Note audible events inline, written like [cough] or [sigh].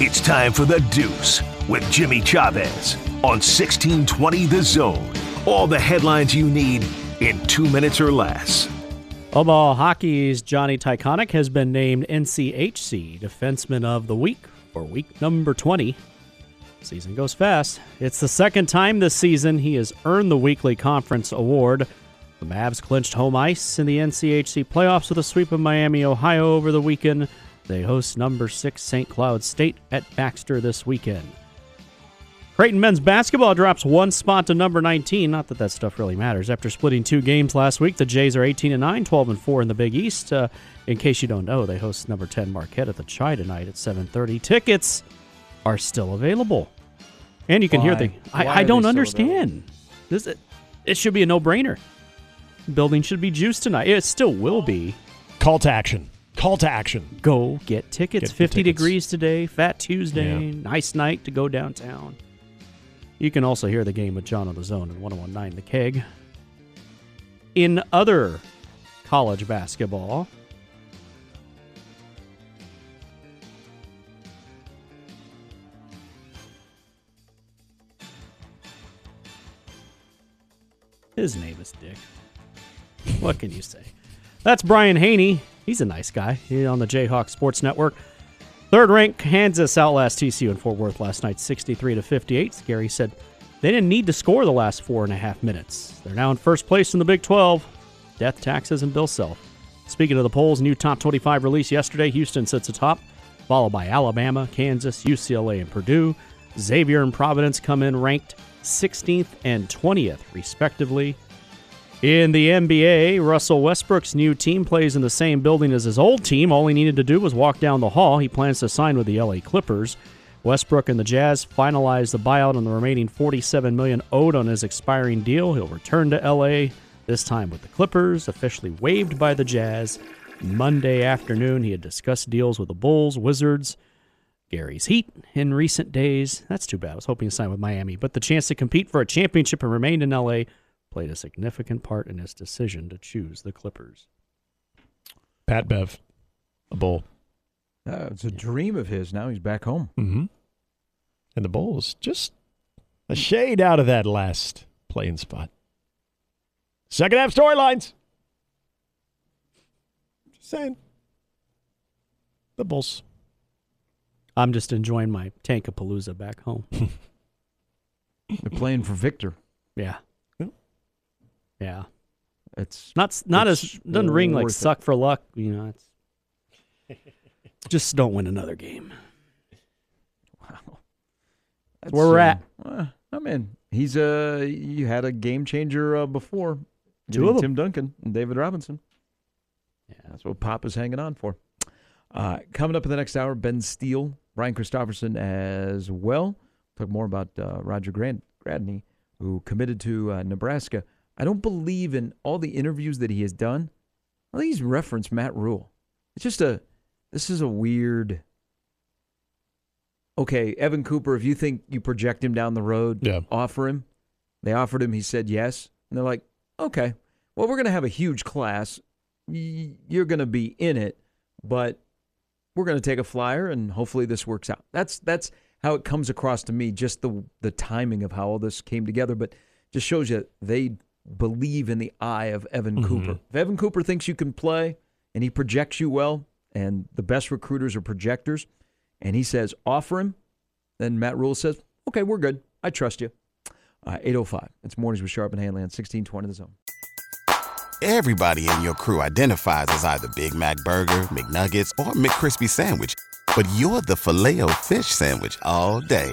It's time for the Deuce with Jimmy Chavez on 1620 The Zone. All the headlines you need in two minutes or less. Omaha Hockey's Johnny Tychonick has been named NCHC Defenseman of the Week for week number 20. Season goes fast. It's the second time this season he has earned the weekly conference award. The Mavs clinched home ice in the NCHC playoffs with a sweep of Miami, Ohio over the weekend. They host number six St. Cloud State at Baxter this weekend. Creighton men's basketball drops one spot to number 19. Not that that stuff really matters. After splitting two games last week, the Jays are 18 and 9, 12 and 4 in the Big East. Uh, in case you don't know, they host number 10 Marquette at the Chai tonight at 7:30. Tickets are still available, and you can hear Why? the. I, I don't understand. This it should be a no-brainer. Building should be juiced tonight. It still will be. Call to action. Call to action. Go get tickets. Get 50 tickets. degrees today. Fat Tuesday. Yeah. Nice night to go downtown. You can also hear the game with John on the Zone and 1019 The Keg. In other college basketball, his name is Dick. What can you say? That's Brian Hanni. He's a nice guy. He's on the Jayhawk Sports Network. Third ranked Kansas outlast TCU in Fort Worth last night, 63 to 58. Scary said they didn't need to score the last four and a half minutes. They're now in first place in the Big 12. Death, taxes, and Bill Self. Speaking of the polls, new top 25 release yesterday. Houston sits atop, followed by Alabama, Kansas, UCLA, and Purdue. Xavier and Providence come in ranked 16th and 20th, respectively. In the NBA, Russell Westbrook's new team plays in the same building as his old team. All he needed to do was walk down the hall. He plans to sign with the LA Clippers. Westbrook and the Jazz finalized the buyout on the remaining 47 million owed on his expiring deal. He'll return to LA this time with the Clippers, officially waived by the Jazz. Monday afternoon, he had discussed deals with the Bulls, Wizards, Gary's Heat in recent days. That's too bad. I was hoping to sign with Miami, but the chance to compete for a championship and remain in LA played a significant part in his decision to choose the Clippers. Pat Bev, a bull. Uh, it's a dream of his. Now he's back home. Mm-hmm. And the Bulls just a shade out of that last playing spot. Second half storylines. Just saying. The Bulls. I'm just enjoying my Tankapalooza back home. [laughs] They're playing for Victor. yeah. Yeah. It's Not not It's as doesn't ring like it. suck for luck, you know, it's [laughs] just don't win another game. wow. That's where we're at. Uh, I mean, he's uh you had a game changer uh, before. Two of 'em. Tim Duncan and David Robinson. Yeah. That's what Pop is hanging on for. Uh, coming up in the next hour, Ben Steele, Brian Christopherson as well. Talk more about uh, Roger Grant, Gradney, who committed to uh, Nebraska. I don't believe in all the interviews that he has done. I think he's referenced Matt Rhule. It's just a, this is a weird. Okay, Evan Cooper, if you think you project him down the road, Yeah. offer him. They offered him. He said yes. And they're like, okay, well, we're going to have a huge class. You're going to be in it, but we're going to take a flyer and hopefully this works out. That's that's how it comes across to me. Just the the timing of how all this came together, but just shows you they believe in the eye of Evan Cooper. If Evan Cooper thinks you can play and he projects you well, and the best recruiters are projectors, and he says offer him, then Matt Rhule says, okay, we're good. I trust you. Uh, 805. It's Mornings with Sharp and Hanley on 1620 The Zone. Everybody in your crew identifies as either Big Mac Burger, McNuggets, or McCrispy Sandwich. But you're the filet fish Sandwich all day.